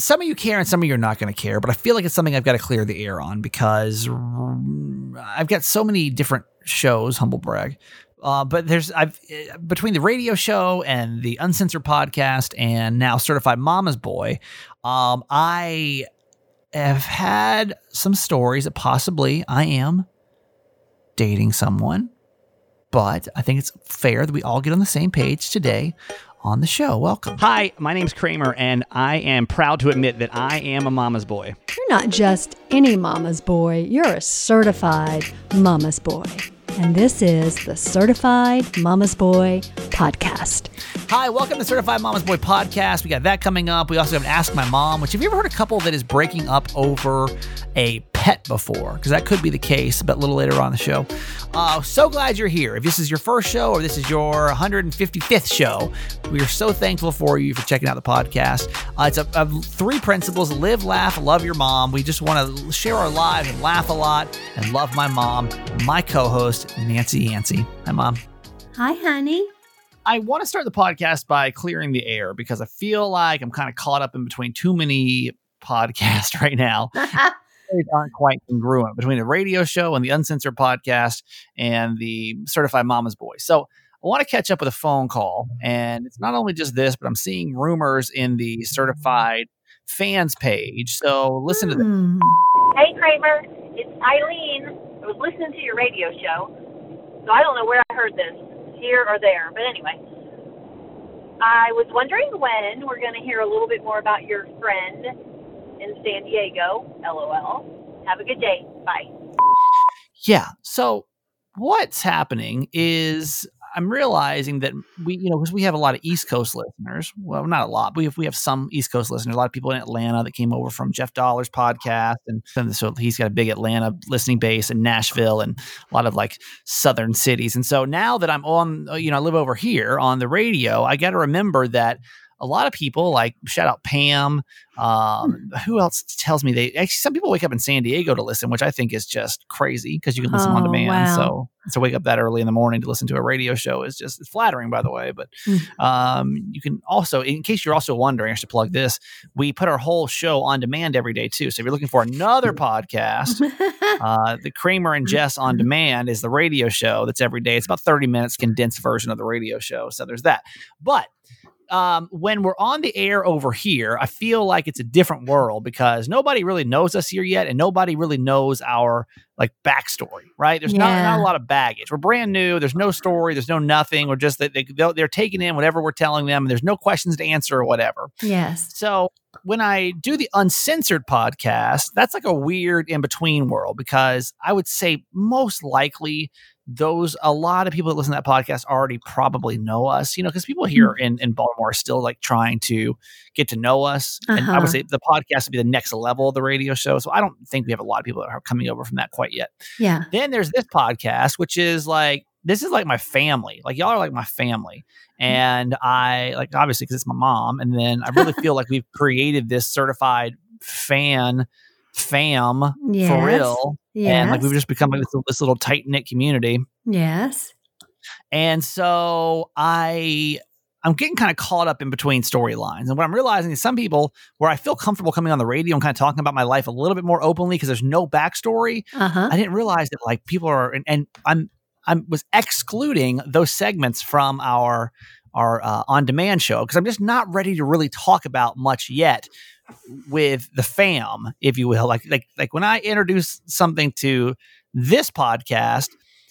some of you care and some of you are not going to care, but I feel like it's something I've got to clear the air on because I've got so many different shows, humble brag. Uh, but there's I've uh, between the radio show and the uncensored podcast and now certified mama's boy, um, I have had some stories that possibly I am dating someone, but I think it's fair that we all get on the same page today on the show. Welcome. Hi, my name's Kramer, and I am proud to admit that I am a mama's boy. You're not just any mama's boy, you're a certified mama's boy. And this is the Certified Mama's Boy podcast. Hi, welcome to Certified Mama's Boy podcast. We got that coming up. We also have an Ask My Mom, which have you ever heard a couple that is breaking up over a pet before? Because that could be the case, but a little later on the show. Uh, so glad you're here. If this is your first show or this is your 155th show, we are so thankful for you for checking out the podcast. Uh, it's a, a three principles: live, laugh, love your mom. We just want to share our lives and laugh a lot and love my mom. My co-host Nancy Yancey. Hi, mom. Hi, honey. I want to start the podcast by clearing the air because I feel like I'm kind of caught up in between too many podcasts right now. aren't quite congruent between the radio show and the uncensored podcast and the certified mama's boy. So I want to catch up with a phone call. And it's not only just this, but I'm seeing rumors in the certified fans page. So listen to this. Hmm. Hey, Kramer. It's Eileen. I was listening to your radio show. So I don't know where I heard this, here or there. But anyway, I was wondering when we're going to hear a little bit more about your friend in San Diego. LOL. Have a good day. Bye. Yeah. So what's happening is I'm realizing that we, you know, because we have a lot of East Coast listeners. Well, not a lot, but we have, we have some East Coast listeners. A lot of people in Atlanta that came over from Jeff Dollar's podcast, and so he's got a big Atlanta listening base, and Nashville, and a lot of like southern cities. And so now that I'm on, uh, you know, I live over here on the radio, I got to remember that a lot of people like shout out Pam. Um, who else tells me they actually some people wake up in San Diego to listen, which I think is just crazy because you can listen Oh, on demand. wow. So to wake up that early in the morning to listen to a radio show is just it's flattering, by the way. But Mm. um, you can also, in case you're also wondering, I should plug this. We put our whole show on demand every day too. So if you're looking for another podcast, uh, the Kramer and Jess on demand is the radio show that's every day. It's about 30 minutes condensed version of the radio show. So there's that. But um, when we're on the air over here, I feel like it's a different world because nobody really knows us here yet, and nobody really knows our like backstory, right? There's not, Yeah. not a lot of baggage. We're brand new. There's no story. There's no nothing. We're just that they, they're, they're taking in whatever we're telling them, and there's no questions to answer or whatever. yes. So when I do the uncensored podcast, that's like a weird in between world because I would say most likely those a lot of people that listen to that podcast already probably know us, you know, because people here in, in Baltimore are still like trying to get to know us. And I Uh-huh. would say the podcast would be the next level of the radio show. So I don't think we have a lot of people that are coming over from that quite yet. Yeah. Then there's this podcast, which is like this is like my family. Like y'all are like my family, mm-hmm. and I like obviously because it's my mom. And then I really feel like we've created this certified fan fam Yes. for real, and like we've just become like this, this little tight knit community. Yes. And so I I'm getting kind of caught up in between storylines. And what I'm realizing is some people where I feel comfortable coming on the radio and kind of talking about my life a little bit more openly because there's no backstory. Uh huh. I didn't realize that like people are and, and I'm I'm was excluding those segments from our our uh, on demand show because I'm just not ready to really talk about much yet with the fam, if you will. Like like like when I introduce something to this podcast,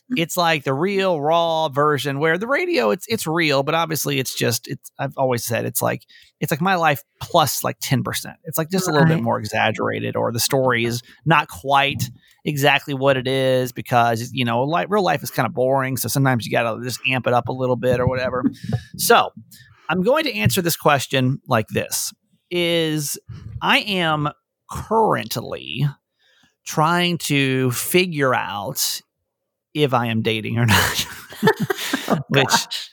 Mm-hmm. it's like the real raw version where the radio it's it's real, but obviously it's just it's I've always said it's like it's like my life plus like 10%. It's like just a little bit more exaggerated or the story is not quite exactly what it is because you know like real life is kind of boring so sometimes you got to just amp it up a little bit or whatever. So i'm going to answer this question like this. Is i am currently trying to figure out if i am dating or not which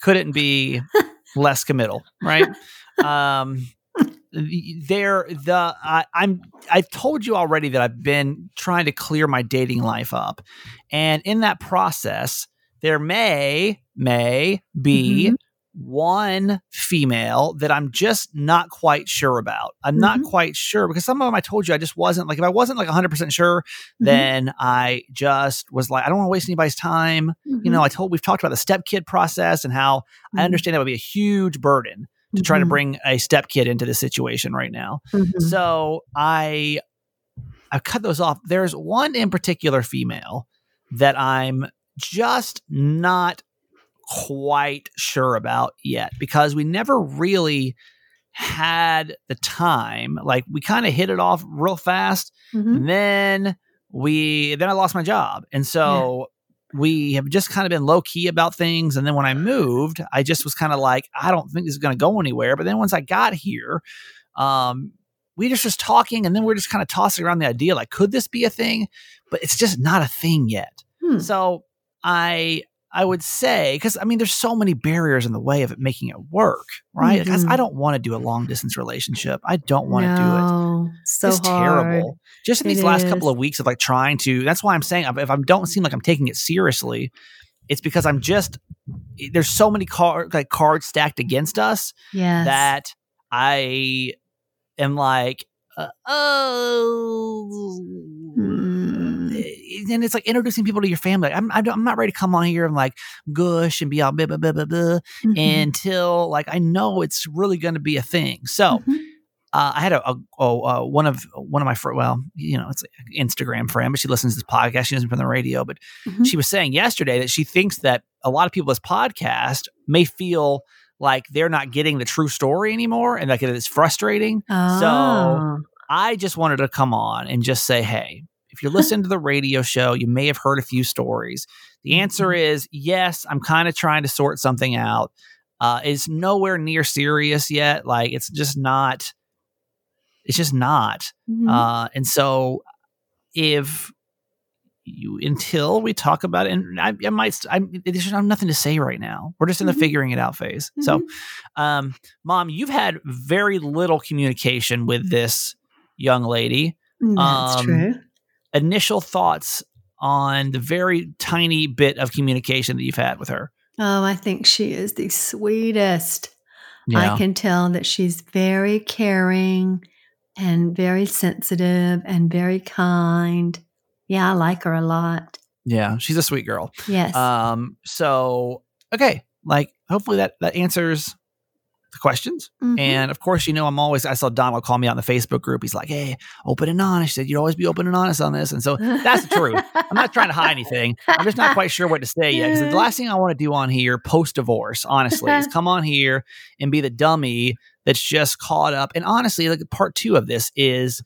couldn't be less committal right? Um there the I, i'm i've told you already that i've been trying to clear my dating life up. And in that process there may may be one female that I'm just not quite sure about. I'm not Mhm. quite sure because some of them I told you I just wasn't like if I wasn't like 100% sure, Mhm. then I just was like I don't want to waste anybody's time. You know, I told we've talked about the step kid process and how I Mhm. understand that would be a huge burden to try to Mhm. bring a step kid into this situation right now. Mhm. So I I cut those off. There's one in particular female that I'm just not quite sure about yet because we never really had the time. Like we kind of hit it off real fast. Mhm. And then we then I lost my job. And so we have just kind of been low key about things. And then when I moved, I just was kind of like, I don't think this is gonna go anywhere. But then once I got here, um, we just was talking and then we're just kind of tossing around the idea like, could this be a thing? But it's just not a thing yet. Hmm. So I I would say because I mean there's so many barriers in the way of it making it work, right? Because Mhm. I don't want to do a long distance relationship. I don't want to do it No, So it's hard. terrible. Just in It these last couple of weeks of like trying to. That's why I'm saying if I don't seem like I'm taking it seriously, it's because I'm just there's so many card like cards stacked against us Yes. that I am like, uh, oh. Hmm. And it's like introducing people to your family. I'm I'm not ready to come on here and like gush and be all blah blah blah blah blah Mhm. until like I know it's really going to be a thing. So Mhm. uh, I had a, a, uh, one of one of my fr- well, you know, it's an Instagram friend, but she listens to this podcast. She doesn't from the radio, but Mhm. she was saying yesterday that she thinks that a lot of people this podcast may feel like they're not getting the true story anymore, and like it's frustrating. Oh. I just wanted to come on and just say, hey, if you're listening to the radio show, you may have heard a few stories. The answer is yes. I'm kind of trying to sort something out. Uh, it's nowhere near serious yet. Like it's just not. It's just not. Mhm. Uh, and so, if you until we talk about it, and I, I might, I'm, there's nothing to say right now. We're just in the figuring it out phase. So, um, mom, you've had very little communication with this young lady. That's um, true. Initial thoughts on the very tiny bit of communication that you've had with her. Oh, I think she is the sweetest. I can tell that she's very caring and very sensitive and very kind. Yeah, I like her a lot. yeah, she's a sweet girl. Yes. Um, so okay, like hopefully that that answers the questions. Mhm. And of course, you know, I'm always I saw Donald call me out in the Facebook group. He's like, Hey, open and honest. He said you'd always be open and honest on this. And so that's the truth. I'm not trying to hide anything. I'm just not quite sure what to say yet. Because the last thing I want to do on here, post divorce, honestly, is come on here and be the dummy that's just caught up. And honestly, like part two of this is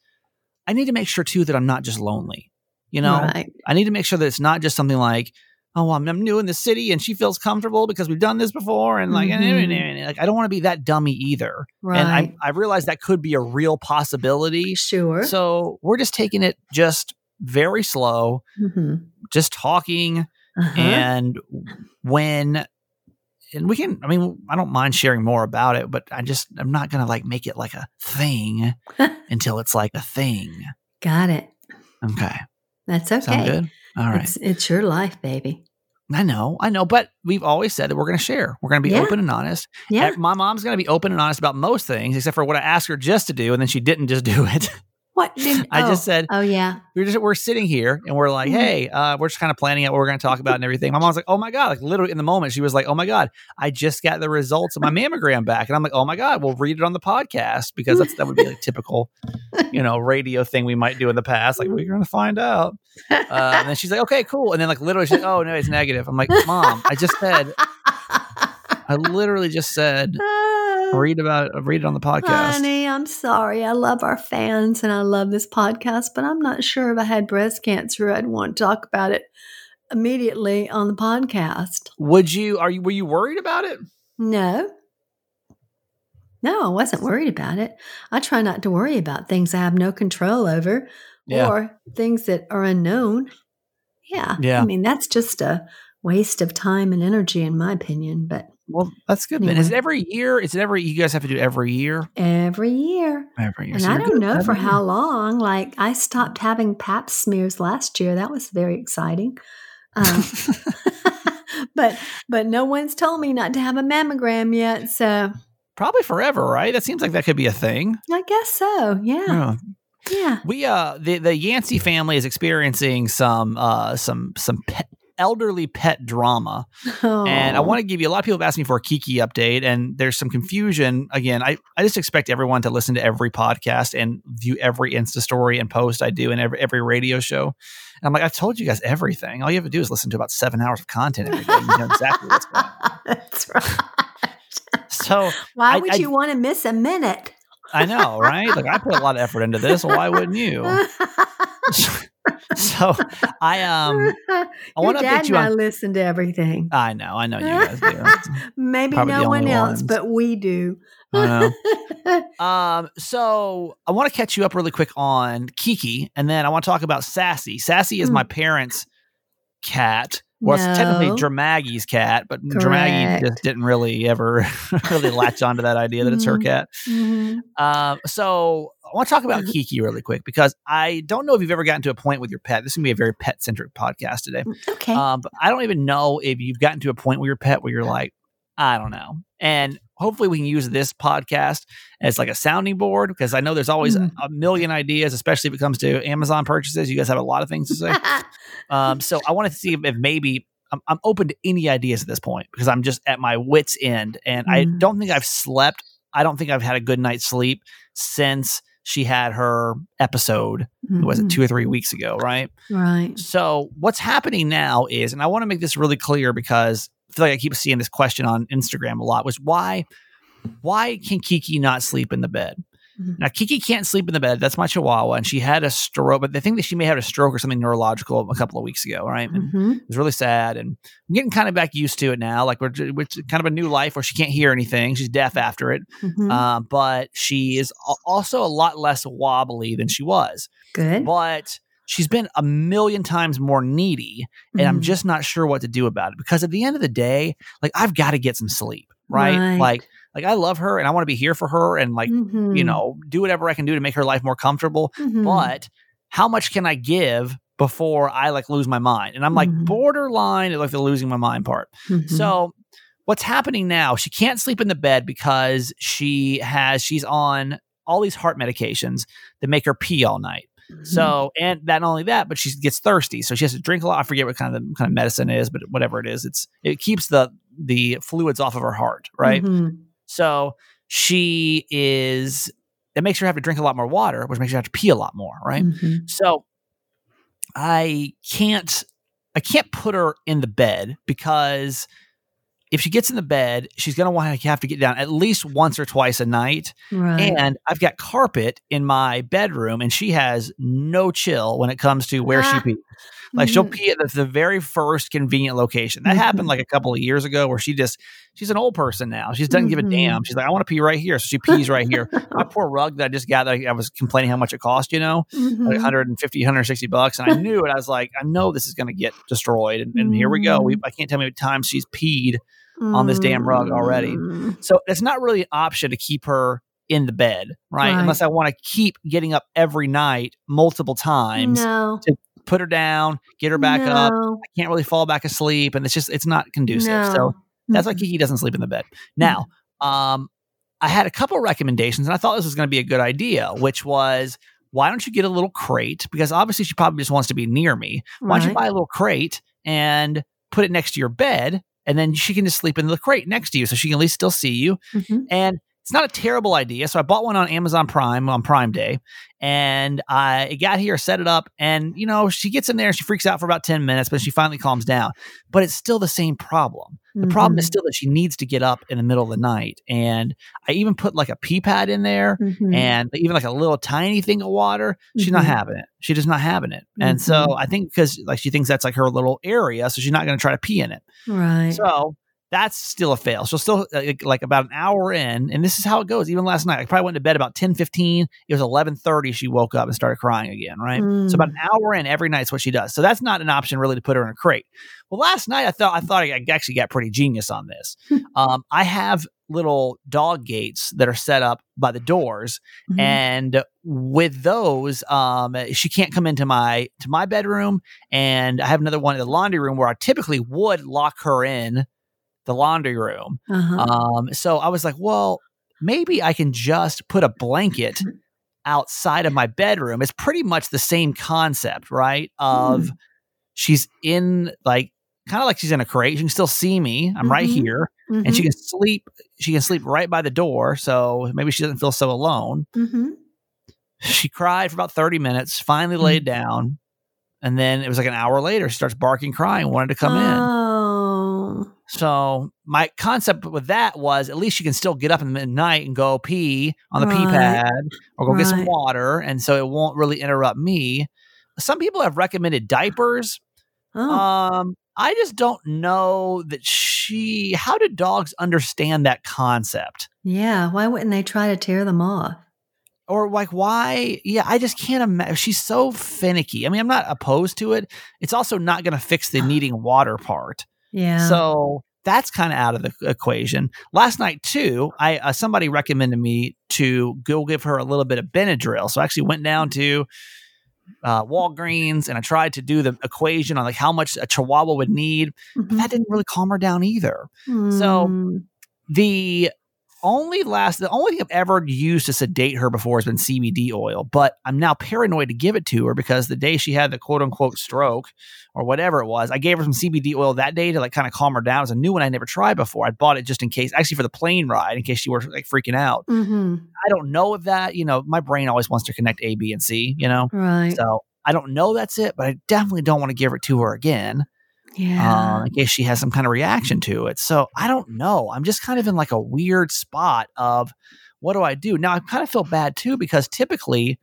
I need to make sure too that I'm not just lonely. You know, right. I need to make sure that it's not just something like, oh, I'm, I'm new in the city and she feels comfortable because we've done this before. And like, Mhm. like I don't want to be that dummy either. Right. And I, I realize that could be a real possibility. sure. So we're just taking it just very slow, Mhm. just talking. Uh-huh. And when, and we can, I mean, I don't mind sharing more about it, but I just, I'm not going to like make it like a thing until it's like a thing. Got it. Okay. That's okay. Sound good? All right. It's, it's your life, baby. I know, I know, but we've always said that we're going to share. We're going to be Yeah. open and honest. Yeah. And my mom's going to be open and honest about most things, except for what I asked her just to do, and then she didn't just do it. What did I oh, just said Oh yeah. we're just we're sitting here and we're like, Mhm. hey, uh, we're just kind of planning out what we're going to talk about and everything. My mom's like, oh my god, like literally in the moment, she was like, oh my god, I just got the results of my mammogram back, and I'm like, oh my god, we'll read it on the podcast because that's that would be a typical, you know, radio thing we might do in the past. Like we're going to find out. Uh, and then she's like, okay, cool. And then like literally, she's like, oh no, it's negative. I'm like, mom, I just said, I literally just said, read about it, read it on the podcast. Honey, I'm sorry. I love our fans and I love this podcast, but I'm not sure if I had breast cancer, I'd want to talk about it immediately on the podcast. Would you? Are you? Were you worried about it? No. No, I wasn't worried about it. I try not to worry about things I have no control over Yeah. or things that are unknown. Yeah. Yeah. I mean, that's just a waste of time and energy, in my opinion. But Well, that's good. Then. Is it every year? Is it every? You guys have to do it every year. every year, Every year. and So I don't know for every how long. Like, I stopped having pap smears last year. That was very exciting. Um, but but no one's told me not to have a mammogram yet, so probably forever, right? That seems like that could be a thing. I guess so. Yeah. yeah. Yeah. We uh the the Yancey family is experiencing some uh some some pet, elderly pet drama. Oh. And I oh. want to give you a lot of people have asked me for a Kiki update, and there's some confusion. Again, I, I just expect everyone to listen to every podcast and view every Insta story and post I do in every, every radio show. And I'm like, I've told you guys everything. All you have to do is listen to about seven hours of content every day. You know exactly what's going on. That's right. So why would I, you want to miss a minute? I know, right? Like I put a lot of effort into this. Why wouldn't you? so I um I want to update you on. listen to everything. I know, I know you guys do. Maybe no one else, ones. but we do. um, so I want to catch you up really quick on Kiki, and then I want to talk about Sassy. Sassy is mm. my parents' cat. Well, no. it's technically Dramaggy's cat, but Dramaggy just didn't really ever really latch onto that idea that it's her mm-hmm. cat. Mm-hmm. Uh, so I want to talk about mm-hmm. Kiki really quick because I don't know if you've ever gotten to a point with your pet. This is going to be a very pet centric podcast today. Mm, okay. Um, but I don't even know if you've gotten to a point with your pet where you're like, I don't know. And hopefully we can use this podcast as like a sounding board because I know there's always mm. a, a, million ideas, especially if it comes to Amazon purchases. You guys have a lot of things to say. um, so I wanted to see if, if maybe I'm, I'm, open to any ideas at this point because I'm just at my wits end and mm. I don't think I've slept. I don't think I've had a good night's sleep since she had her episode mm-hmm. was it two or three weeks ago right right so what's happening now is and i want to make this really clear because feel like I keep seeing this question on Instagram a lot was why why can Kiki not sleep in the bed? Mm-hmm. Now Kiki can't sleep in the bed. That's my Chihuahua, and she had a stroke. But they think that she may have a stroke or something neurological a couple of weeks ago, right? Mm-hmm. It was really sad, and I'm getting kind of back used to it now. Like we're, we're kind of a new life where she can't hear anything. She's deaf after it, mm-hmm. uh, but she is also a lot less wobbly than she was. Good, but she's been a million times more needy and mm. i'm just not sure what to do about it because at the end of the day like i've got to get some sleep right? right? like like i love her and i want to be here for her and like mm-hmm. you know do whatever i can do to make her life more comfortable mm-hmm. but how much can i give before i like lose my mind and i'm like mm-hmm. borderline like the losing my mind part mm-hmm. so what's happening now she can't sleep in the bed because she has she's on all these heart medications that make her pee all night Mm-hmm. So, and not only that, but she gets thirsty, so she has to drink a lot. I forget what kind of kind of medicine is, but whatever it is, it's it keeps the the fluids off of her heart, right? Mm-hmm. So she is. It makes her have to drink a lot more water, which makes her have to pee a lot more, right? Mm-hmm. So I can't I can't put her in the bed because if she gets in the bed, she's going to want to have to get down at least once or twice a night. Right. And I've got carpet in my bedroom, and she has no chill when it comes to where ah. she pees. Like she'll mm-hmm. pee at the, the, very first convenient location. That mm-hmm. happened like a couple of years ago where she just she's an old person now. She doesn't mm-hmm. give a damn. Mm-hmm. She's like, I want to pee right here. So she pees right here. My poor rug that I just got, that I was complaining how much it cost, you know, mm-hmm. like 150, 160 bucks. And I knew it. I was like, I know this is going to get destroyed. And, and here we go. We, mm-hmm. I can't tell me what times she's peed on this damn rug already. Mm. So it's not really an option to keep her in the bed, right? right. Unless I want to keep getting up every night multiple times no. to put her down, get her back no. up. I can't really fall back asleep, and it's just it's not conducive. No. So that's why Kiki doesn't sleep in the bed. Now, um, I had a couple recommendations, and I thought this was going to be a good idea, which was why don't you get a little crate? Because obviously she probably just wants to be near me. Why don't you buy a little crate and put it next to your bed and then she can just sleep in the crate next to you so she can at least still see you. Mm-hmm. And it's not a terrible idea. So I bought one on Amazon Prime on Prime Day and I it got here, set it up, and you know, she gets in there, she freaks out for about 10 minutes, but she finally calms down. But it's still the same problem. The mm-hmm. problem is mm-hmm. still that she needs to get up in the middle of the night. And I even put like a pee pad in there mm-hmm. and even like a little tiny thing of water. She's mm-hmm. not having it. She just not having it. And so mm-hmm. I think because like she thinks that's like her little area, so she's not going to try to pee in it. Right. So that's still a fail. She'll still uh, like about an hour in, and this is how it goes. Even last night, I probably went to bed about 10, 15. It was 1130. She woke up and started crying again. Right. Mm. So about an mm. hour in every night is what she does. So that's not an option really to put her in a crate. Well, last night I thought, I thought I actually got pretty genius on this. um, I have little dog gates that are set up by the doors Mhm. and with those um she can't come into my to my bedroom and i have another one in the laundry room where i typically would lock her in the laundry room uh-huh. um so i was like well maybe i can just put a blanket Mm-hmm. outside of my bedroom it's pretty much the same concept right of Mm. she's in like kind of like she's in a crate she can still see me i'm right Mhm. here and she Mhm. can sleep she can sleep right by the door so maybe she doesn't feel so alone Mhm. she cried for about 30 minutes finally Mm. laid down and then it was like an hour later she starts barking crying wanted to come in. So my concept with that was at least you can still get up in the midnight and go pee on the pee pad or go get some water and so it won't really interrupt me. Some people have recommended diapers. Oh. um i just don't know that she how do dogs understand that concept? Yeah. Why wouldn't they try to tear them off? or like why yeah i just can't imagine she's so finicky. I mean i'm not opposed to it. It's also not going to fix the needing water part Yeah. so that's kind of out of the equation last night too i uh, somebody recommended me to go give her a little bit of benadryl so i actually went down to uh, Walgreens and I tried to do the equation on like how much a Chihuahua would need, but Mhm. that didn't really calm her down either. so- Mm. the only last the only thing I've ever used to sedate her before has been CBD oil, but I'm now paranoid to give it to her because the day she had the quote unquote stroke or whatever it was, I gave her some CBD oil that day to like kind of calm her down. It was a new one I never tried before. I bought it just in case, actually for the plane ride, in case she were like freaking out. Mhm. I don't know if that, you know, my brain always wants to connect A, B, and C, you know? Right. So I don't know that's it, but I definitely don't want to give it to her again yeah. um, in case she has some kind of reaction to it. So I don't know. I'm just kind of in like a weird spot of what do I do? Now I kind of feel bad too because typically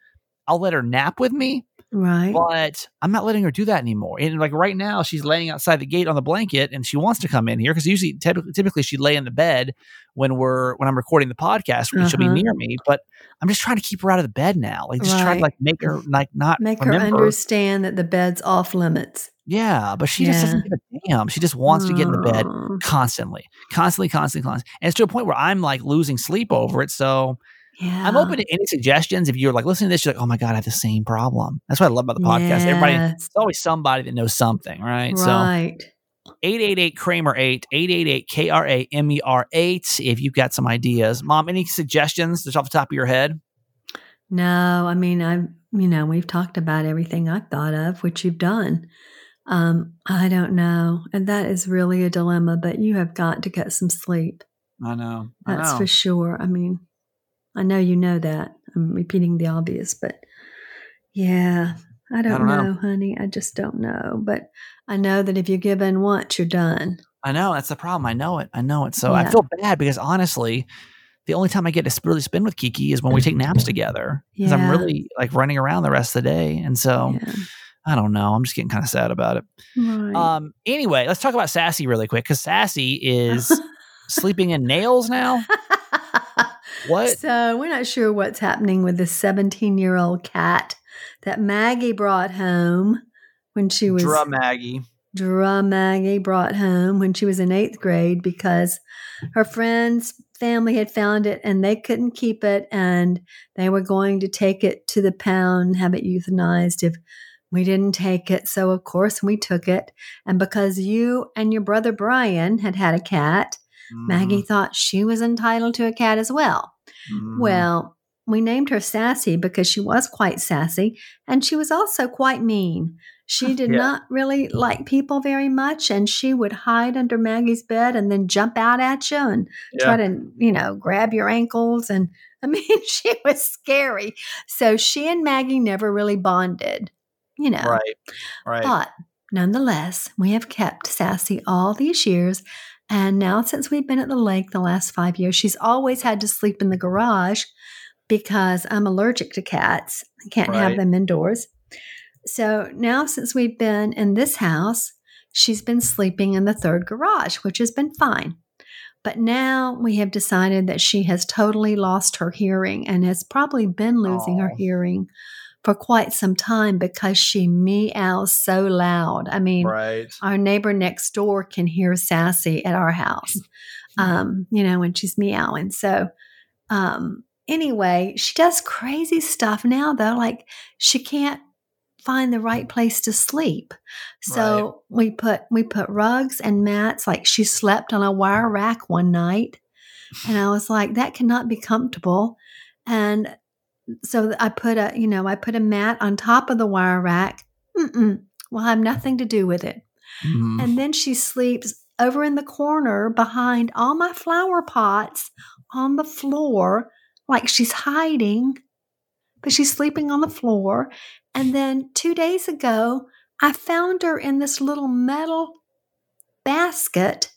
I'll let her nap with me, right. but I'm not letting her do that anymore. And like right now, she's laying outside the gate on the blanket and she wants to come in here because usually typically, typically she'd lay in the bed when we're when I'm recording the podcast and she'll be Uh-huh. near me. But I'm just trying to keep her out of the bed now. Like just trying to like make her like not Make her understand that the bed's off limits. Yeah, but she just doesn't give a damn. She just wants to get in the bed constantly, constantly, constantly, constantly. And it's to a point where I'm like losing sleep over it. So Yeah. I'm open to any suggestions. If you're like listening to this, you're like, oh my God, I have the same problem. That's what I love about the podcast. Everybody, it's always somebody that knows something, right? So Right. 888 Kramer 8, 888 K R A M E R 8. If you've got some ideas, mom, any suggestions just off the top of your head? No, I mean, I've, you know, we've talked about everything I've thought of, which you've done. Um, I don't know. And that is really a dilemma, but you have got to get some sleep. I know. I That's know. for sure. I mean, I know you know that. I'm repeating the obvious, but yeah, I don't, don't know. know, honey. I just don't know. But I know that if you give in once, you're done. I know that's the problem. I know it. I know it. So I feel bad because honestly, the only time I get to really spend with Kiki is when we take naps together. Because I'm really like running around the rest of the day, and so Yeah. I don't know. I'm just getting kind of sad about it. Right. Um. Anyway, let's talk about Sassy really quick because Sassy is sleeping in nails now. What? So we're not sure what's happening with this 17 year old cat that Maggie brought home when she was Drum Maggie. Dra Maggie brought home when she was in eighth grade because her friends' family had found it and they couldn't keep it and they were going to take it to the pound, have it euthanized if we didn't take it. So, of course, we took it. And because you and your brother Brian had had a cat, Maggie thought she was entitled to a cat as well. Mhm. Well, we named her Sassy because she was quite sassy and she was also quite mean. She did Yeah. not really like people very much and she would hide under Maggie's bed and then jump out at you and try to, you know, grab your ankles. And I mean, she was scary. So she and Maggie never really bonded, you know. Right. Right. But nonetheless, we have kept Sassy all these years. And now, since we've been at the lake the last five years, she's always had to sleep in the garage because I'm allergic to cats. I can't have them indoors. So now, since we've been in this house, she's been sleeping in the third garage, which has been fine. But now we have decided that she has totally lost her hearing and has probably been losing her Oh. hearing for quite some time because she meows so loud. I mean, right. our neighbor next door can hear Sassy at our house. um, you know, when she's meowing. So, um, anyway, she does crazy stuff now, though. Like she can't find the right place to sleep. So right. we put we put rugs and mats. Like she slept on a wire rack one night, and I was like, that cannot be comfortable. And so I put a you know I put a mat on top of the wire rack. Mm-mm, will have nothing to do with it. Mm-hmm. And then she sleeps over in the corner behind all my flower pots on the floor, like she's hiding, but she's sleeping on the floor. And then two days ago, I found her in this little metal basket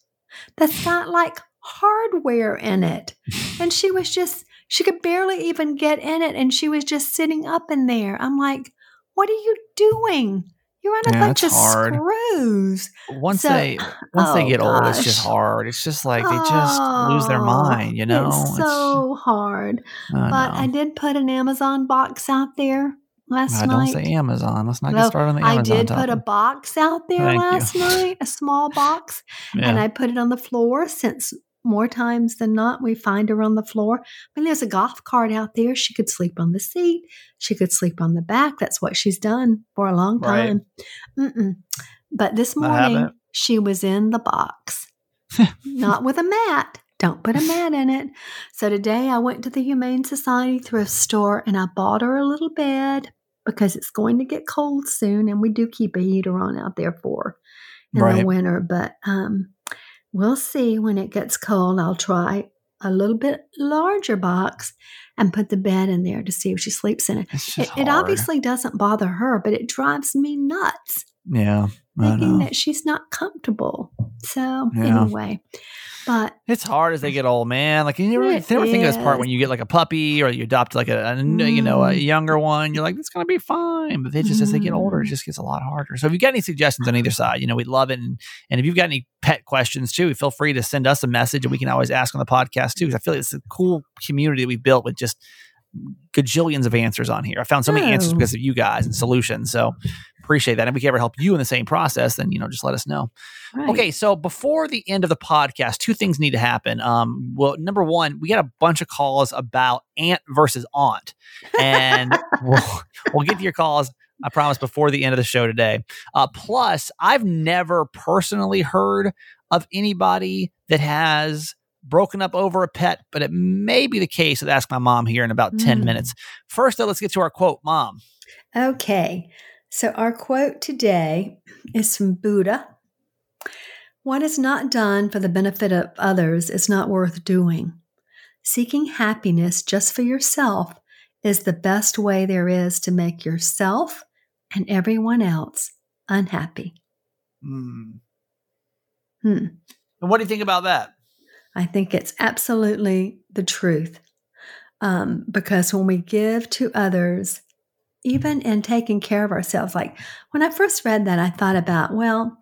that's got like hardware in it. And she was just, she could barely even get in it. And she was just sitting up in there. I'm like, what are you doing? You're on a yeah, bunch of hard. screws. Once so, they once oh they get gosh. old, it's just hard. It's just like they just lose their oh, mind, you know. It's so hard. I but I did put an Amazon box out there last I night. Don't say Amazon. Let's not get started on the Amazon. I did topic. put a box out there Thank last you. night, a small box, yeah. and I put it on the floor since more times than not, we find her on the floor. When there's a golf cart out there, she could sleep on the seat. She could sleep on the back. That's what she's done for a long time. Right. But this morning, she was in the box, not with a mat. Don't put a mat in it. So today I went to the Humane Society thrift store and I bought her a little bed because it's going to get cold soon. And we do keep a heater on out there for in right. the winter. But um, We'll see when it gets cold. I'll try a little bit larger box and put the bed in there to see if she sleeps in it. It, it, obviously doesn't bother her, but it drives me nuts. Yeah. Thinking that she's not comfortable. So, yeah. anyway, but it's hard as they get old, man. Like you never, you never think of this part when you get like a puppy or you adopt like a, a mm. you know a mm. younger one. You're like, it's gonna be fine. But they just mm. as they get older, it mm. just gets a lot harder. So if you got any suggestions on either side, you know we'd love it. And, and if you've got any pet questions too, feel free to send us a message, and we can always ask on the podcast too. Because I feel like it's a cool community that we've built with just gajillions of answers on here. I found so many oh. answers because of you guys and solutions. So appreciate that. And if we can ever help you in the same process, then you know, just let us know. Right. Okay, so before the end of the podcast, two things need to happen. Um, well, number one, we got a bunch of calls about aunt versus aunt, and we'll we'll get to your calls. I promise before the end of the show today. Uh, plus, I've never personally heard of anybody that has broken up over a pet, but it may be the case. I'll ask my mom here in about mm. 10 minutes. First, though, let's get to our quote, Mom. Okay. So, our quote today is from Buddha What is not done for the benefit of others is not worth doing. Seeking happiness just for yourself is the best way there is to make yourself and everyone else unhappy. Mm. Hmm. And what do you think about that? I think it's absolutely the truth. Um, because when we give to others even in taking care of ourselves. Like when I first read that, I thought about, well,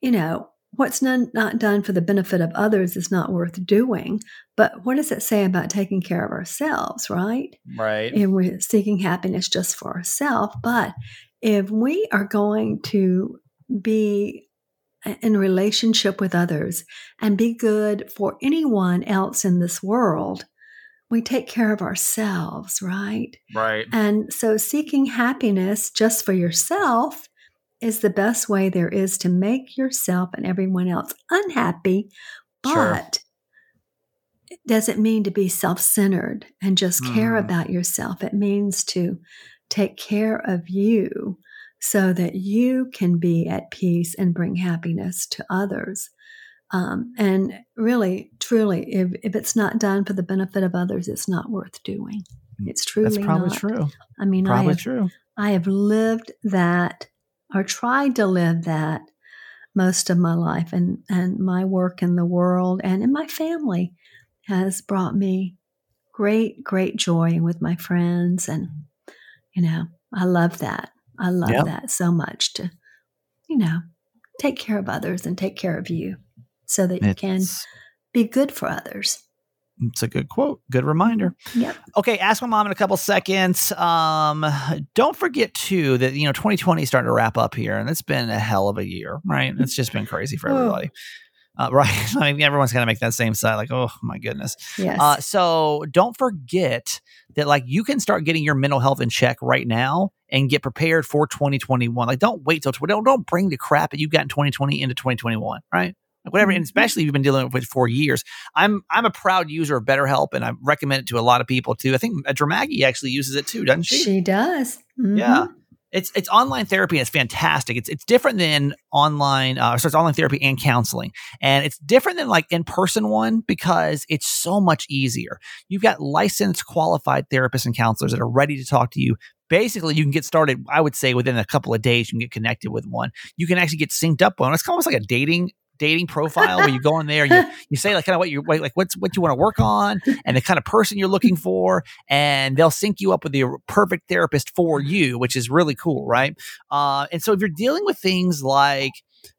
you know, what's none, not done for the benefit of others is not worth doing. But what does it say about taking care of ourselves, right? Right. And we're seeking happiness just for ourselves. But if we are going to be in relationship with others and be good for anyone else in this world, we take care of ourselves, right? Right. And so seeking happiness just for yourself is the best way there is to make yourself and everyone else unhappy, but sure. it doesn't mean to be self centered and just mm. care about yourself. It means to take care of you so that you can be at peace and bring happiness to others. Um, and really, truly, if, if it's not done for the benefit of others, it's not worth doing. Mm, it's truly That's probably not. true. I mean, probably I have, true. I have lived that or tried to live that most of my life, and and my work in the world and in my family has brought me great, great joy with my friends, and you know, I love that. I love yep. that so much to, you know, take care of others and take care of you so that you it's, can be good for others. It's a good quote, good reminder. Yep. Okay, ask my mom in a couple seconds. Um, don't forget too that you know 2020 is starting to wrap up here, and it's been a hell of a year, right? It's just been crazy for everybody. Uh, right. I mean, everyone's going to make that same side. Like, oh my goodness. Yes. Uh, so don't forget that, like, you can start getting your mental health in check right now and get prepared for 2021. Like, don't wait till don't don't bring the crap that you got in 2020 into 2021. Right. Like whatever, and Mhm. especially if you've been dealing with it for years. I'm I'm a proud user of BetterHelp, and I recommend it to a lot of people too. I think uh, Dramagi actually uses it too, doesn't she? she does. Mhm. Yeah. It's it's online therapy and it's fantastic. It's it's different than online uh so it's online therapy and counseling. And it's different than like in-person one because it's so much easier. You've got licensed qualified therapists and counselors that are ready to talk to you. Basically, you can get started, I would say within a couple of days you can get connected with one. You can actually get synced up on. It's almost like a dating dating profile where you go in there you you say like kind of what you like what's what you want to work on and the kind of person you're looking for and they'll sync you up with the perfect therapist for you, which is really cool, right? Uh, and so if you're dealing with things like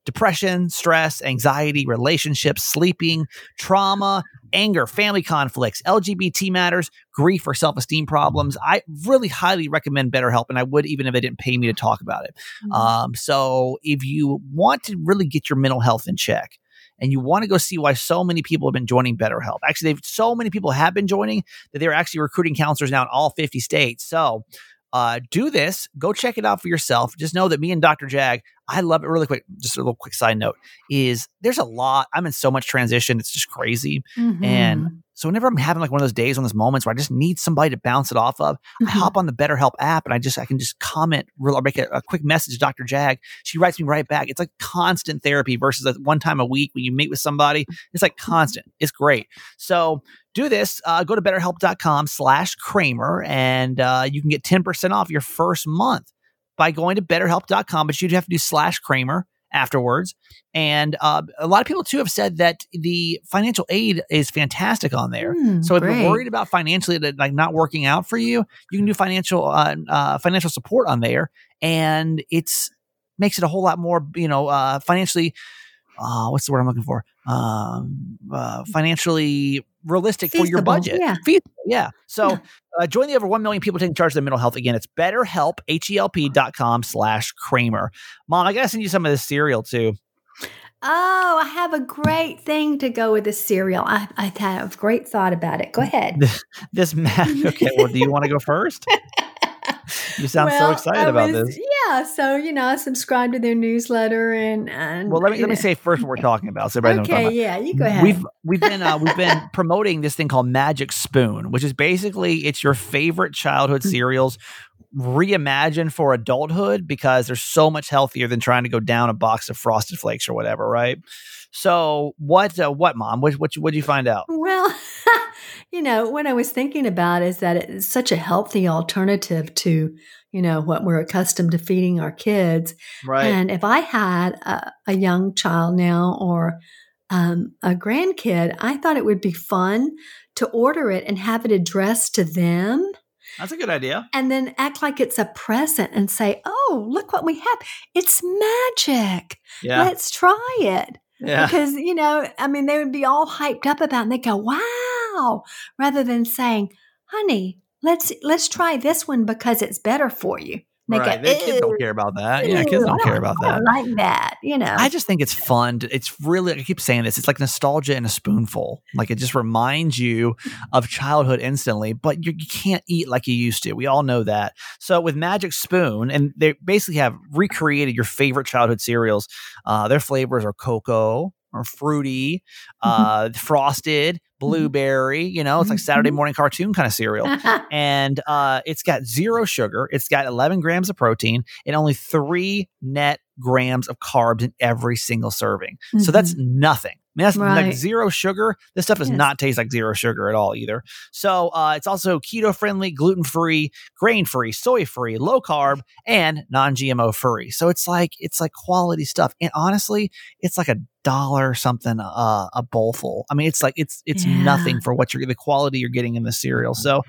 depression, stress, anxiety, relationships, sleeping, trauma, anger, family conflicts, LGBT matters, grief, or self esteem problems, I really highly recommend BetterHelp, and I would even if they didn't pay me to talk about it. Mhm. Um, so if you want to really get your mental health in check, and you want to go see why so many people have been joining BetterHelp. Actually, they've so many people have been joining that they're actually recruiting counselors now in all 50 states. So uh, do this. Go check it out for yourself. Just know that me and Dr. Jag, I love it. Really quick, just a little quick side note is there's a lot. I'm in so much transition. It's just crazy. Mhm. And so whenever I'm having like one of those days, one of those moments where I just need somebody to bounce it off of, I Mhm. hop on the BetterHelp app and I just I can just comment real or make a, a quick message to Dr. Jag. She writes me right back. It's like constant therapy versus like one time a week when you meet with somebody. It's like constant. It's great. So do this. Uh, go to betterhelp.com slash Kramer and uh, you can get 10% off your first month by going to betterhelp.com, but you'd have to do slash Kramer afterwards. And uh, a lot of people too have said that the financial aid is fantastic on there. Mm, So if great. you're worried about financially that like not working out for you, you can do financial uh, uh, financial support on there, and it's makes it a whole lot more you know uh, financially. Uh, what's the word I'm looking for? Um, uh, financially realistic for your budget. yeah. Feasible, yeah. So Yeah. uh, join the over 1 million people taking charge of their mental health. Again, it's betterhelp, H-E-L-P dot com slash Kramer. Mom, I got to send you some of this cereal too. Oh, I have a great thing to go with the cereal. I, I had a great thought about it. Go ahead. This math. Okay, well, do you want to go first? You sound so excited I about this. Yeah, so you know, I subscribe to their newsletter and and Well, let me let me say first what we're talking about. So everybody knows what I'm Okay, yeah, you go ahead. We've we've been uh, we've been promoting this thing called Magic Spoon, which is basically it's your favorite childhood Mm. cereals reimagined for adulthood because they're so much healthier than trying to go down a box of Frosted Flakes or whatever, right? So what uh, what mom? What what what did you find out? Well, you know, what I was thinking about is that it's such a healthy alternative to, you know, what we're accustomed to feeding our kids. Right. And if I had a, a young child now or um, a grandkid, I thought it would be fun to order it and have it addressed to them That's a good idea. and then act like it's a present and say, oh, look what we have. It's magic. Yeah. Let's try it yeah. because you know i mean they would be all hyped up about it and they go wow rather than saying honey let's let's try this one because it's better for you Right. kids don't care about that. Yeah, kids ew, don't care about that. like that you know I just think it's fun. to- It's really, I keep saying this, it's like nostalgia in a spoonful. Like it just reminds you of childhood instantly, but you, you can't eat like you used to. We all know that. So with Magic Spoon, and they basically have recreated your favorite childhood cereals. Uh, their flavors are cocoa or fruity, uh, frosted, blueberry. You know, it's like Saturday Mhm. morning cartoon kind of cereal and uh, it's got zero sugar. It's got 11 grams of protein and only three net grams of carbs in every single serving. So that's nothing. I mean, that's like Mm-hmm. Zero sugar. This stuff does Yes. not taste like zero sugar at all either. So uh, it's also keto friendly, gluten free, grain free, soy free, low carb, and non GMO free. So it's like it's like quality stuff. And honestly, it's like a dollar something uh, a bowlful. I mean, it's like it's it's Yeah. nothing for what you're the quality you're getting in the cereal. So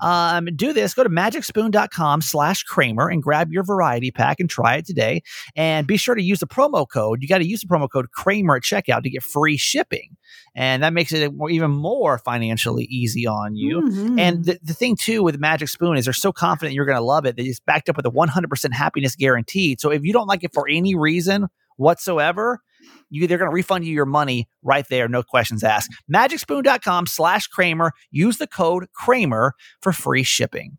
um, do this. Go to magicspoon.com slash Kramer and grab your variety pack and try it today. And be sure to use the promo code. You got to use the promo code Kramer at checkout to get free shipping. And that makes it more, even more financially easy on you. Mhm. And the, the thing too with Magic Spoon is they're so confident you're going to love it that it's backed up with a 100% happiness guaranteed. So if you don't like it for any reason whatsoever, you they're going to refund you your money right there, no questions asked. Magicspoon.com slash Kramer. Use the code Kramer for free shipping.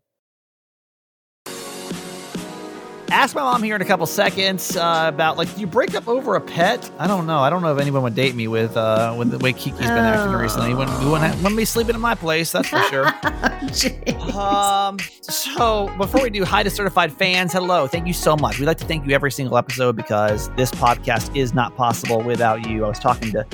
Ask my mom here in a couple seconds uh, about like you break up over a pet? I don't know. I don't know if anyone would date me with uh, with the way Kiki's been oh. acting recently. Wouldn't, wouldn't, wouldn't be sleeping in my place, that's for sure. um. So before we do, hi to certified fans. Hello, thank you so much. We'd like to thank you every single episode because this podcast is not possible without you. I was talking to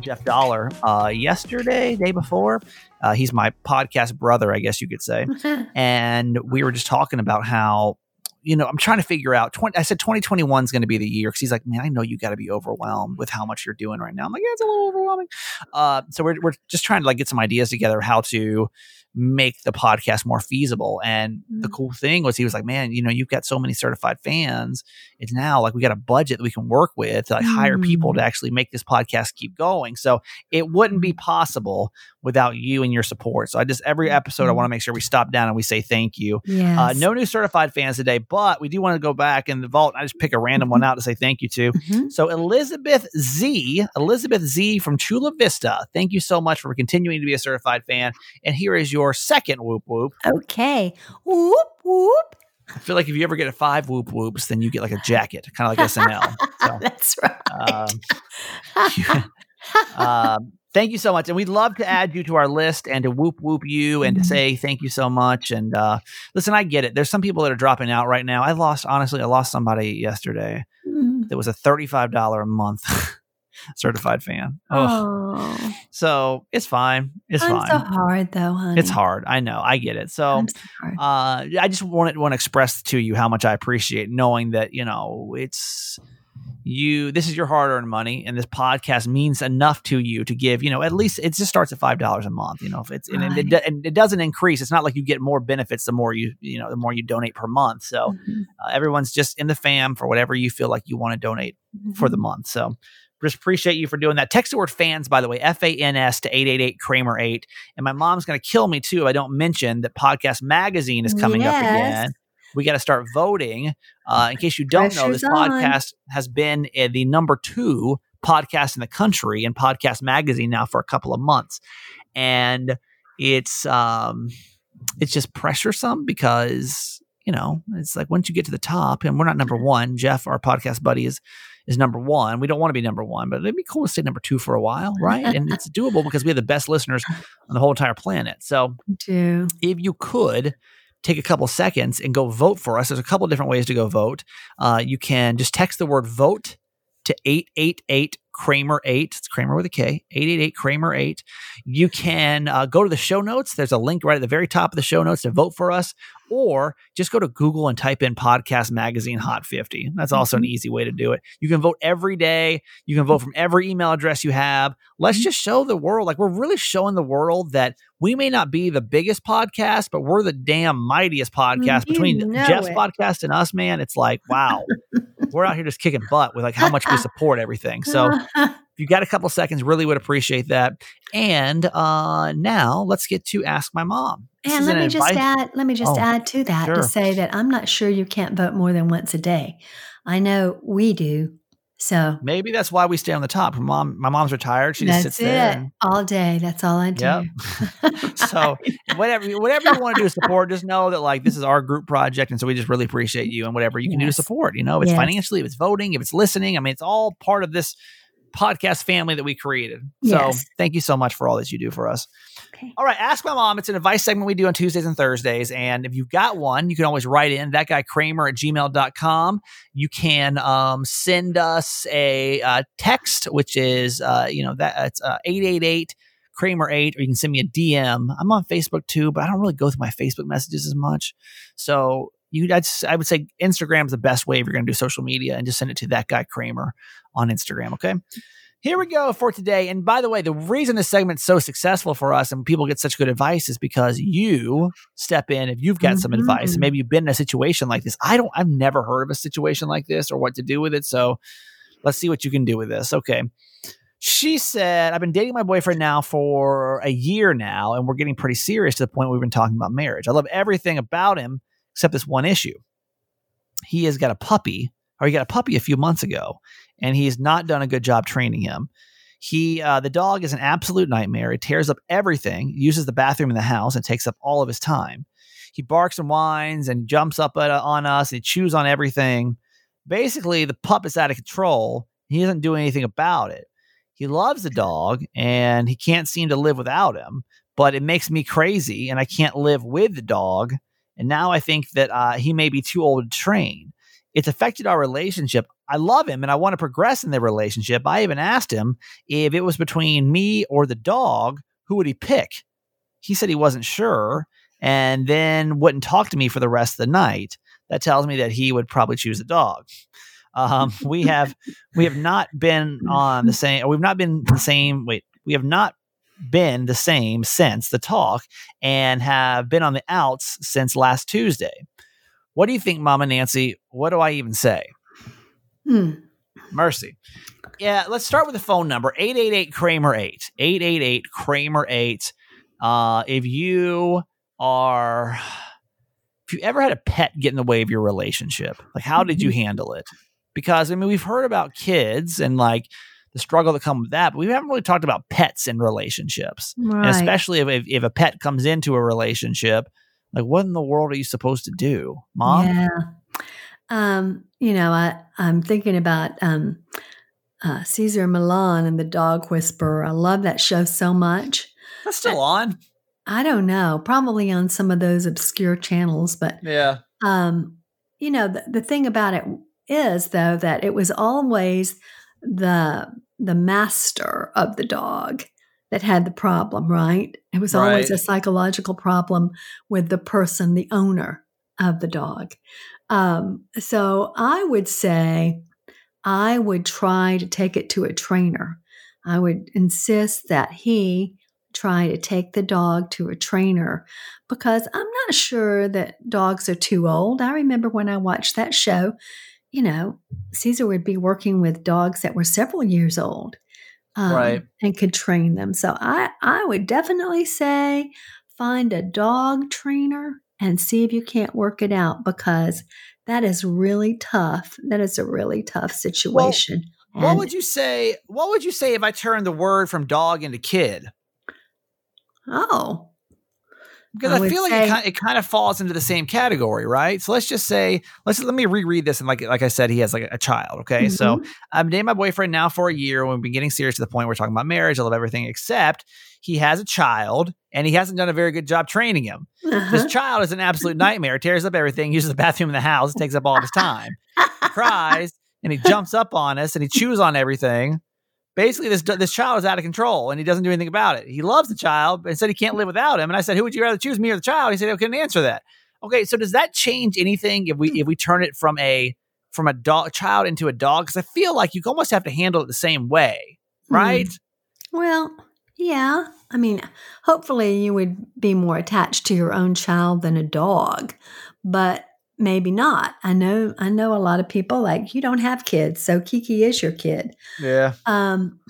Jeff Dollar uh, yesterday, day before. Uh, he's my podcast brother, I guess you could say. and we were just talking about how you know, I'm trying to figure out. 20, I said 2021 is going to be the year because he's like, man, I know you got to be overwhelmed with how much you're doing right now. I'm like, yeah, it's a little overwhelming. Uh, so we're we're just trying to like get some ideas together how to make the podcast more feasible. And mm-hmm. the cool thing was he was like, man, you know, you've got so many certified fans. It's now like we got a budget that we can work with to like mm-hmm. hire people to mm. actually make this podcast keep going. So it wouldn't be mm. possible without you and your support. So I just every episode mm-hmm. I want to make sure we stop down and we say thank you. Yes. Uh, no new certified fans today, but we do want to go back in the vault. I just pick a random one mm-hmm. out to say thank you to. Mm-hmm. So Elizabeth Z, Elizabeth Z from Chula Vista. Thank you so much for continuing to be a certified fan. And here is your second whoop whoop. Okay. Whoop whoop. I feel like if you ever get a five whoop whoops, then you get like a jacket, kind of like SNL. So, That's right. Um, um, thank you so much. And we'd love to add you to our list and to whoop whoop you and to mm-hmm. say thank you so much. And uh, listen, I get it. There's some people that are dropping out right now. I lost, honestly, I lost somebody yesterday mm. that was a $35 a month certified fan. Oh. So it's fine. It's I'm fine. so hard though, honey. It's hard. I know. I get it. So, so uh, I just want to want to express to you how much I appreciate knowing that, you know, it's you this is your hard-earned money and this podcast means enough to you to give you know at least it just starts at five dollars a month you know if it's right. and, it, and, it, doesn't increase it's not like you get more benefits the more you you know the more you donate per month so mm-hmm. uh, everyone's just in the fam for whatever you feel like you want to donate mm-hmm. for the mm-hmm. month so just appreciate you for doing that. Text the word fans, by the way, F A N S to 888 Kramer 8. And my mom's going to kill me too if I don't mention that Podcast Magazine is coming yes. up again we got to start voting. Uh, in case you don't Pressure's know, this on. podcast has been uh, the number two podcast in the country in Podcast Magazine now for a couple of months, and it's um, it's just pressuresome because you know it's like once you get to the top, and we're not number one. Jeff, our podcast buddy, is is number one. We don't want to be number one, but it'd be cool to stay number two for a while, right? and it's doable because we have the best listeners on the whole entire planet. So, if you could take a couple seconds and go vote for us. There's a couple different ways to go vote. Uh, you can just text the word vote to 888 Kramer 8. It's Kramer with a K, 888 Kramer 8. You can uh, go to the show notes. There's a link right at the very top of the show notes to vote for us, or just go to Google and type in Podcast Magazine Hot 50. That's also an mm-hmm. easy way to do it. You can vote every day. You can vote from every email address you have. Let's mm-hmm. just show the world, like we're really showing the world that we may not be the biggest podcast, but we're the damn mightiest podcast you between Jeff's it. podcast and us, man. It's like, wow, we're out here just kicking butt with like how much we support everything. So if you got a couple seconds, really would appreciate that. And uh, now let's get to ask my mom. And let me just add, let me just oh, add to that sure. to say that I'm not sure you can't vote more than once a day. I know we do. So maybe that's why we stay on the top. My mom, my mom's retired. She just sits it. there and, all day. That's all I do. Yep. so whatever, whatever you want to do to support, just know that like this is our group project, and so we just really appreciate you and whatever you can do to support. You know, if it's yes. financially, if it's voting, if it's listening. I mean, it's all part of this podcast family that we created. So yes. thank you so much for all that you do for us. Okay. All right. Ask my mom. It's an advice segment we do on Tuesdays and Thursdays. And if you've got one, you can always write in that guy Kramer at gmail.com. You can um, send us a uh, text, which is, uh, you know, that it's uh, 888 Kramer 8, or you can send me a DM. I'm on Facebook too, but I don't really go through my Facebook messages as much. So you I'd, I would say Instagram is the best way if you're going to do social media and just send it to that guy Kramer on Instagram. Okay. Here we go for today. And by the way, the reason this segment's so successful for us and people get such good advice is because you step in if you've got mm-hmm. some advice and mm-hmm. maybe you've been in a situation like this. I don't, I've never heard of a situation like this or what to do with it. So let's see what you can do with this. Okay. She said, I've been dating my boyfriend now for a year now, and we're getting pretty serious to the point we've been talking about marriage. I love everything about him except this one issue. He has got a puppy or he got a puppy a few months ago, and he's not done a good job training him. He, uh, the dog is an absolute nightmare. It tears up everything, uses the bathroom in the house, and takes up all of his time. He barks and whines and jumps up at, uh, on us. And he chews on everything. Basically, the pup is out of control. He doesn't do anything about it. He loves the dog and he can't seem to live without him, but it makes me crazy and I can't live with the dog. And now I think that uh, he may be too old to train. It's affected our relationship. I love him and I want to progress in the relationship. I even asked him if it was between me or the dog, who would he pick? He said he wasn't sure and then wouldn't talk to me for the rest of the night. That tells me that he would probably choose the dog. Um, we have we have not been on the same. We've not been the same. Wait, we have not been the same since the talk, and have been on the outs since last Tuesday. What do you think, Mama Nancy? What do I even say? Hmm. Mercy. Yeah, let's start with the phone number 888 Kramer 8. 888 Kramer 8. Uh, if you are, if you ever had a pet get in the way of your relationship, like how did you mm-hmm. handle it? Because I mean, we've heard about kids and like the struggle that comes with that, but we haven't really talked about pets in relationships. Right. Especially if, if, a pet comes into a relationship, like what in the world are you supposed to do, mom? Yeah. Um, you know, I, I'm thinking about um, uh, Cesar Millan and the Dog Whisperer. I love that show so much. That's still on. I don't know, probably on some of those obscure channels, but yeah. Um, you know, the, the thing about it is though that it was always the the master of the dog that had the problem, right? It was right. always a psychological problem with the person, the owner of the dog. Um, so I would say I would try to take it to a trainer. I would insist that he try to take the dog to a trainer because I'm not sure that dogs are too old. I remember when I watched that show, you know, Cesar would be working with dogs that were several years old. Um, right. And could train them. So I, I would definitely say find a dog trainer and see if you can't work it out because that is really tough. That is a really tough situation. Well, what would you say? What would you say if I turned the word from dog into kid? Oh. Because I, I feel like say, it, kind, it kind of falls into the same category, right? So let's just say, let's let me reread this. And like like I said, he has like a child. Okay, mm-hmm. so I've dating my boyfriend now for a year. We've been getting serious to the point where we're talking about marriage. I love everything except he has a child and he hasn't done a very good job training him. Uh-huh. This child is an absolute nightmare. Tears up everything, uses the bathroom in the house, takes up all of his time, cries, and he jumps up on us and he chews on everything basically this this child is out of control and he doesn't do anything about it. He loves the child and said he can't live without him. And I said, who would you rather choose, me or the child? He said, I couldn't answer that. Okay, so does that change anything if we if we turn it from a from a dog child into a dog? Because I feel like you almost have to handle it the same way, hmm. right? Mm. Well, yeah. I mean, hopefully you would be more attached to your own child than a dog, but maybe not. I know I know a lot of people like you don't have kids, so Kiki is your kid. Yeah. Um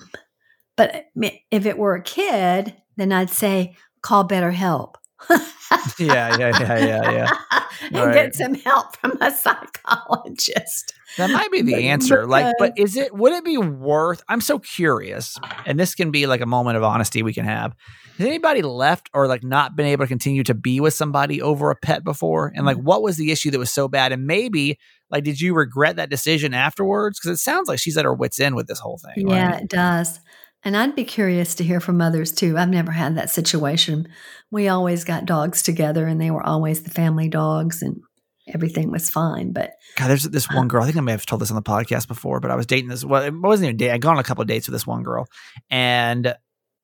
but if it were a kid, then I'd say call BetterHelp. yeah, yeah, yeah, yeah, yeah. and right. get some help from a psychologist. That might be the answer. Like, but is it would it be worth I'm so curious, and this can be like a moment of honesty we can have. Has anybody left or like not been able to continue to be with somebody over a pet before? And like, mm. what was the issue that was so bad? And maybe like, did you regret that decision afterwards? Because it sounds like she's at her wits' end with this whole thing. Yeah, right? it does. And I'd be curious to hear from others too. I've never had that situation. We always got dogs together and they were always the family dogs and everything was fine. But God, there's this one girl. I think I may have told this on the podcast before, but I was dating this. Well, it wasn't even a date. I'd gone on a couple of dates with this one girl, and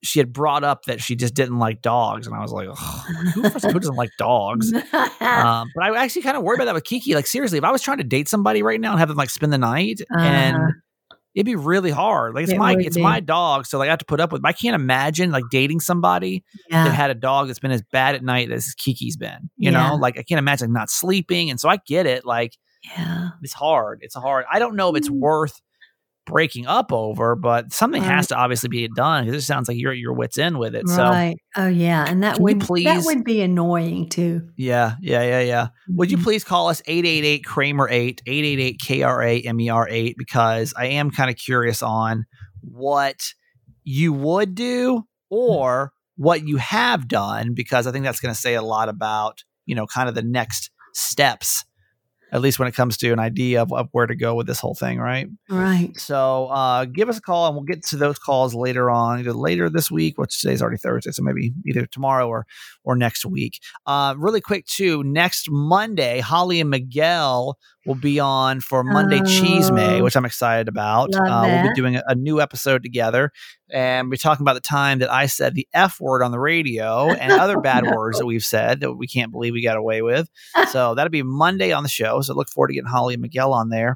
she had brought up that she just didn't like dogs, and I was like, who, who, doesn't like dogs? um, but I actually kind of worried about that with Kiki. Like seriously, if I was trying to date somebody right now and have them like spend the night, uh, and it'd be really hard. Like it's it my it's be. my dog, so like I have to put up with. I can't imagine like dating somebody yeah. that had a dog that's been as bad at night as Kiki's been. You yeah. know, like I can't imagine not sleeping, and so I get it. Like, yeah, it's hard. It's hard. I don't know if it's mm. worth breaking up over, but something right. has to obviously be done because it sounds like you're at your wits end with it. Right. So, oh yeah, and that would please, that would be annoying too. Yeah, yeah, yeah, yeah. Mm-hmm. Would you mm-hmm. please call us 888 Kramer 8 888 K R A M E R 8 because I am kind of curious on what you would do or what you have done because I think that's going to say a lot about, you know, kind of the next steps at least when it comes to an idea of, of, where to go with this whole thing, right? Right. So uh, give us a call and we'll get to those calls later on, either later this week, which today's already Thursday, so maybe either tomorrow or or next week. Uh, really quick too, next Monday, Holly and Miguel will be on for Monday oh, Cheese May, which I'm excited about. Uh, we'll be doing a, a, new episode together and we're talking about the time that I said the F word on the radio and other bad no. words that we've said that we can't believe we got away with. So that'll be Monday on the show. So look forward to getting Holly and Miguel on there.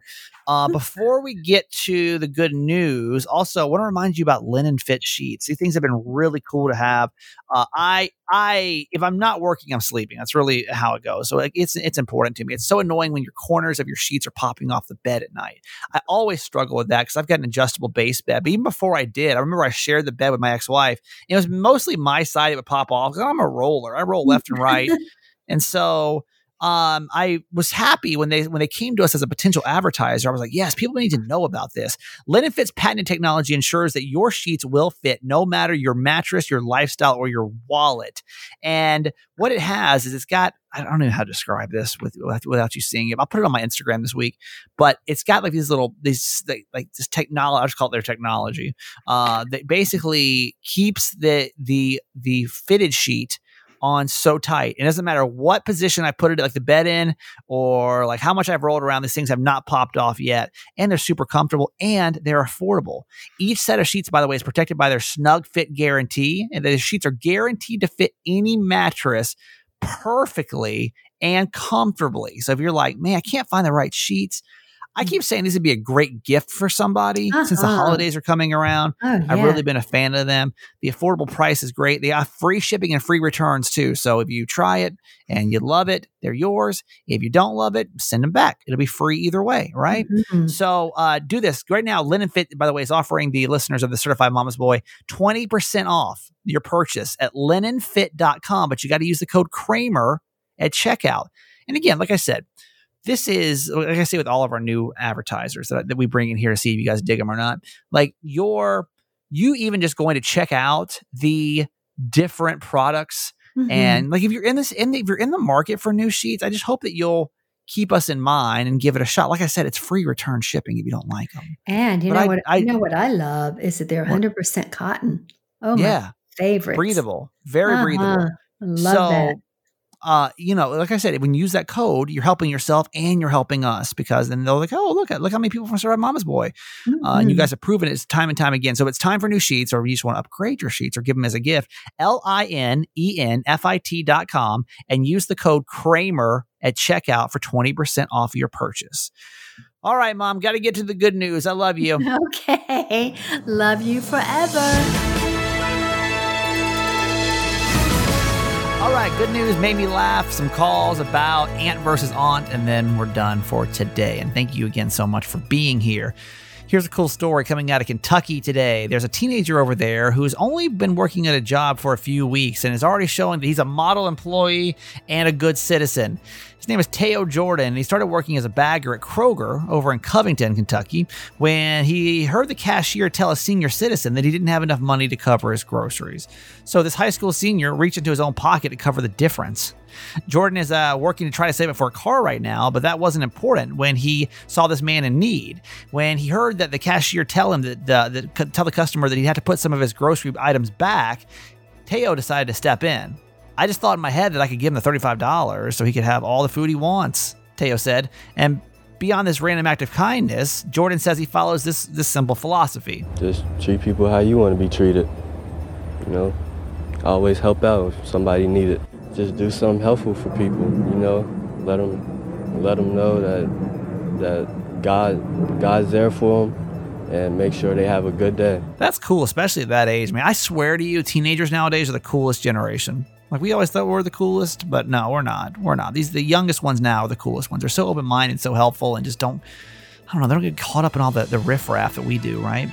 Uh, before we get to the good news, also I want to remind you about linen fit sheets. These things have been really cool to have. Uh, I, I, if I'm not working, I'm sleeping. That's really how it goes. So like, it's it's important to me. It's so annoying when your corners of your sheets are popping off the bed at night. I always struggle with that because I've got an adjustable base bed. But even before I did, I remember I shared the bed with my ex-wife. It was mostly my side that would pop off because I'm a roller. I roll left and right, and so um, I was happy when they when they came to us as a potential advertiser. I was like, yes, people need to know about this. Linen Fit's patented technology ensures that your sheets will fit no matter your mattress, your lifestyle, or your wallet. And what it has is it's got I don't know how to describe this with, without you seeing it. I'll put it on my Instagram this week, but it's got like these little these like this technology. I just call it their technology. Uh, that basically keeps the the the fitted sheet on so tight. It doesn't matter what position I put it, like the bed in or like how much I've rolled around. These things have not popped off yet. And they're super comfortable and they're affordable. Each set of sheets, by the way, is protected by their snug fit guarantee. And the sheets are guaranteed to fit any mattress perfectly and comfortably. So if you're like, man, I can't find the right sheets, I keep saying this would be a great gift for somebody uh-huh. since the uh-huh. holidays are coming around. Oh, yeah. I've really been a fan of them. The affordable price is great. They have free shipping and free returns too. So if you try it and you love it, they're yours. If you don't love it, send them back. It'll be free either way, right? Mm-hmm. So uh, do this right now. Linen Fit, by the way, is offering the listeners of the Certified Mama's Boy 20% off your purchase at linenfit.com, but you got to use the code Kramer at checkout. And again, like I said, this is like I say with all of our new advertisers that, that we bring in here to see if you guys dig them or not. Like your you even just going to check out the different products mm-hmm. and like if you're in this in the, if you're in the market for new sheets, I just hope that you'll keep us in mind and give it a shot. Like I said, it's free return shipping if you don't like them. And you but know I, what I, you know what I love is that they're 100% cotton. Oh my yeah, favorite. Breathable, very uh-huh. breathable. Love so, that uh, you know, like I said, when you use that code, you're helping yourself and you're helping us because then they're like, oh, look at look how many people from Certified Mama's Boy, mm-hmm. uh, and you mm-hmm. guys have proven it time and time again. So it's time for new sheets, or you just want to upgrade your sheets or give them as a gift. L I N E N F I T dot com and use the code Kramer at checkout for twenty percent off your purchase. All right, mom, got to get to the good news. I love you. Okay, love you forever. All right, good news made me laugh. Some calls about aunt versus aunt, and then we're done for today. And thank you again so much for being here. Here's a cool story coming out of Kentucky today. There's a teenager over there who's only been working at a job for a few weeks and is already showing that he's a model employee and a good citizen. His name is Teo Jordan. And he started working as a bagger at Kroger over in Covington, Kentucky, when he heard the cashier tell a senior citizen that he didn't have enough money to cover his groceries. So this high school senior reached into his own pocket to cover the difference. Jordan is uh, working to try to save it for a car right now, but that wasn't important when he saw this man in need. When he heard that the cashier tell him that, that tell the customer that he had to put some of his grocery items back, Teo decided to step in. I just thought in my head that I could give him the $35 so he could have all the food he wants, Teo said. And beyond this random act of kindness, Jordan says he follows this, this simple philosophy. Just treat people how you want to be treated. You know, always help out if somebody needs it. Just do something helpful for people, you know. Let them, let them know that, that God, God's there for them and make sure they have a good day. That's cool, especially at that age, man. I swear to you, teenagers nowadays are the coolest generation. Like we always thought we are the coolest, but no, we're not. We're not. These the youngest ones now are the coolest ones. They're so open minded, so helpful, and just don't. I don't know, they don't get caught up in all the, the riffraff that we do, right?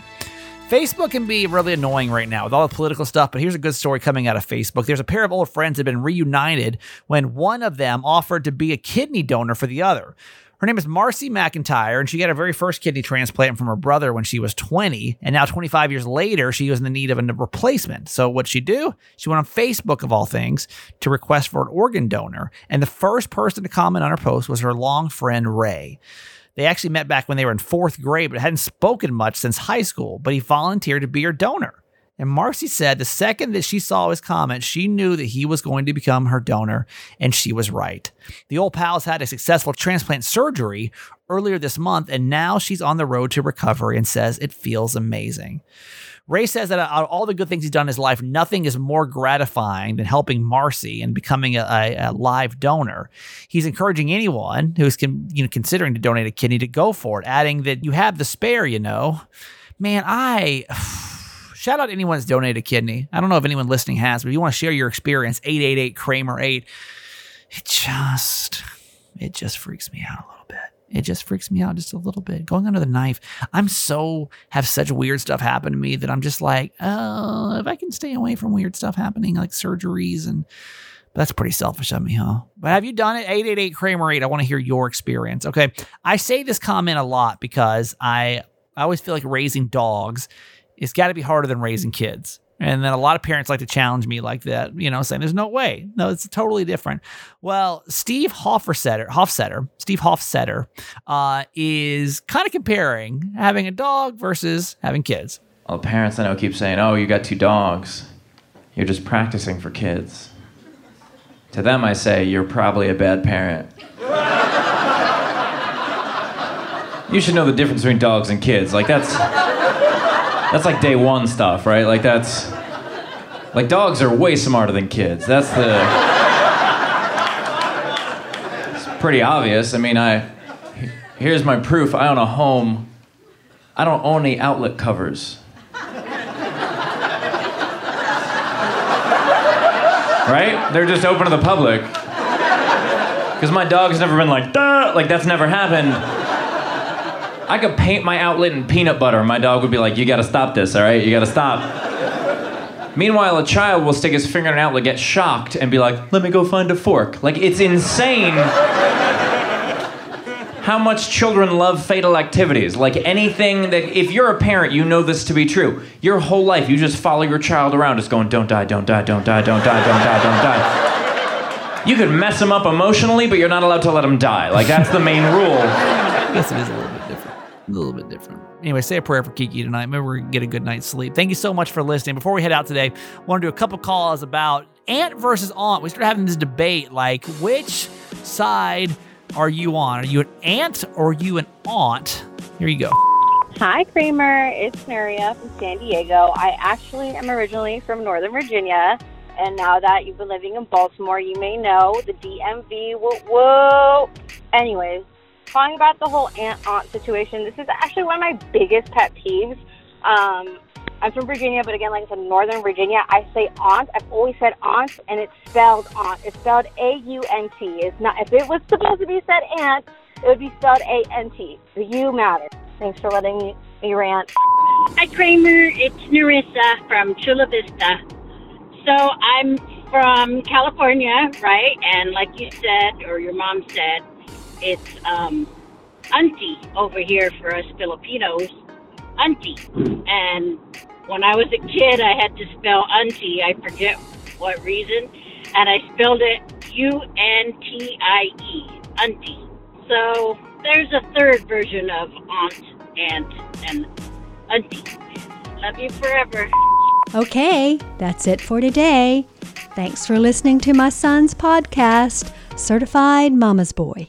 Facebook can be really annoying right now with all the political stuff, but here's a good story coming out of Facebook. There's a pair of old friends that have been reunited when one of them offered to be a kidney donor for the other. Her name is Marcy McIntyre, and she got her very first kidney transplant from her brother when she was 20. And now, 25 years later, she was in the need of a replacement. So, what'd she do? She went on Facebook, of all things, to request for an organ donor. And the first person to comment on her post was her long friend, Ray. They actually met back when they were in fourth grade, but hadn't spoken much since high school. But he volunteered to be her donor. And Marcy said the second that she saw his comment, she knew that he was going to become her donor, and she was right. The old pal's had a successful transplant surgery earlier this month, and now she's on the road to recovery and says it feels amazing. Ray says that out of all the good things he's done in his life, nothing is more gratifying than helping Marcy and becoming a, a, a live donor. He's encouraging anyone who's con, you know considering to donate a kidney to go for it, adding that you have the spare. You know, man, I. Shout out anyone that's donated a kidney. I don't know if anyone listening has, but if you want to share your experience, 888 Kramer 8. It just, it just freaks me out a little bit. It just freaks me out just a little bit. Going under the knife. I'm so, have such weird stuff happen to me that I'm just like, oh, if I can stay away from weird stuff happening, like surgeries and, that's pretty selfish of me, huh? But have you done it? 888 Kramer 8. I want to hear your experience. Okay. I say this comment a lot because I, I always feel like raising dogs it's got to be harder than raising kids. And then a lot of parents like to challenge me like that, you know, saying there's no way. No, it's totally different. Well, Steve Hofstetter, Hofstetter, Steve Hofstetter, uh, is kind of comparing having a dog versus having kids. Well, parents I know keep saying, "Oh, you got two dogs. You're just practicing for kids." To them, I say, "You're probably a bad parent." you should know the difference between dogs and kids. Like that's that's like day one stuff, right? Like that's like dogs are way smarter than kids. That's the It's pretty obvious. I mean, I here's my proof. I own a home. I don't own any outlet covers. right? They're just open to the public. Because my dog's never been like, Duh! like that's never happened. I could paint my outlet in peanut butter. My dog would be like, You gotta stop this, all right? You gotta stop. Meanwhile, a child will stick his finger in an outlet, get shocked, and be like, Let me go find a fork. Like, it's insane how much children love fatal activities. Like anything that, if you're a parent, you know this to be true. Your whole life, you just follow your child around, just going, Don't die, don't die, don't die, don't die, don't die, don't die. You could mess them up emotionally, but you're not allowed to let them die. Like, that's the main rule. A little bit a little bit different. Anyway, say a prayer for Kiki tonight. Maybe we're going to get a good night's sleep. Thank you so much for listening. Before we head out today, I want to do a couple calls about aunt versus aunt. We started having this debate like, which side are you on? Are you an aunt or are you an aunt? Here you go. Hi, Kramer. It's Maria from San Diego. I actually am originally from Northern Virginia. And now that you've been living in Baltimore, you may know the DMV. Whoa, whoa. Anyways, talking about the whole aunt aunt situation, this is actually one of my biggest pet peeves. Um, I'm from Virginia, but again, like I said, Northern Virginia, I say aunt. I've always said aunt, and it's spelled aunt. It's spelled A U N T. It's not. If it was supposed to be said aunt, it would be spelled A N T. The U matters. Thanks for letting me, rant. Hi, Kramer. It's Narissa from Chula Vista. So I'm from California, right? And like you said, or your mom said, it's um, auntie over here for us Filipinos, auntie. And when I was a kid, I had to spell auntie. I forget what reason, and I spelled it U N T I E, auntie. So there's a third version of aunt, aunt, and auntie. Love you forever. Okay, that's it for today. Thanks for listening to my son's podcast, Certified Mama's Boy.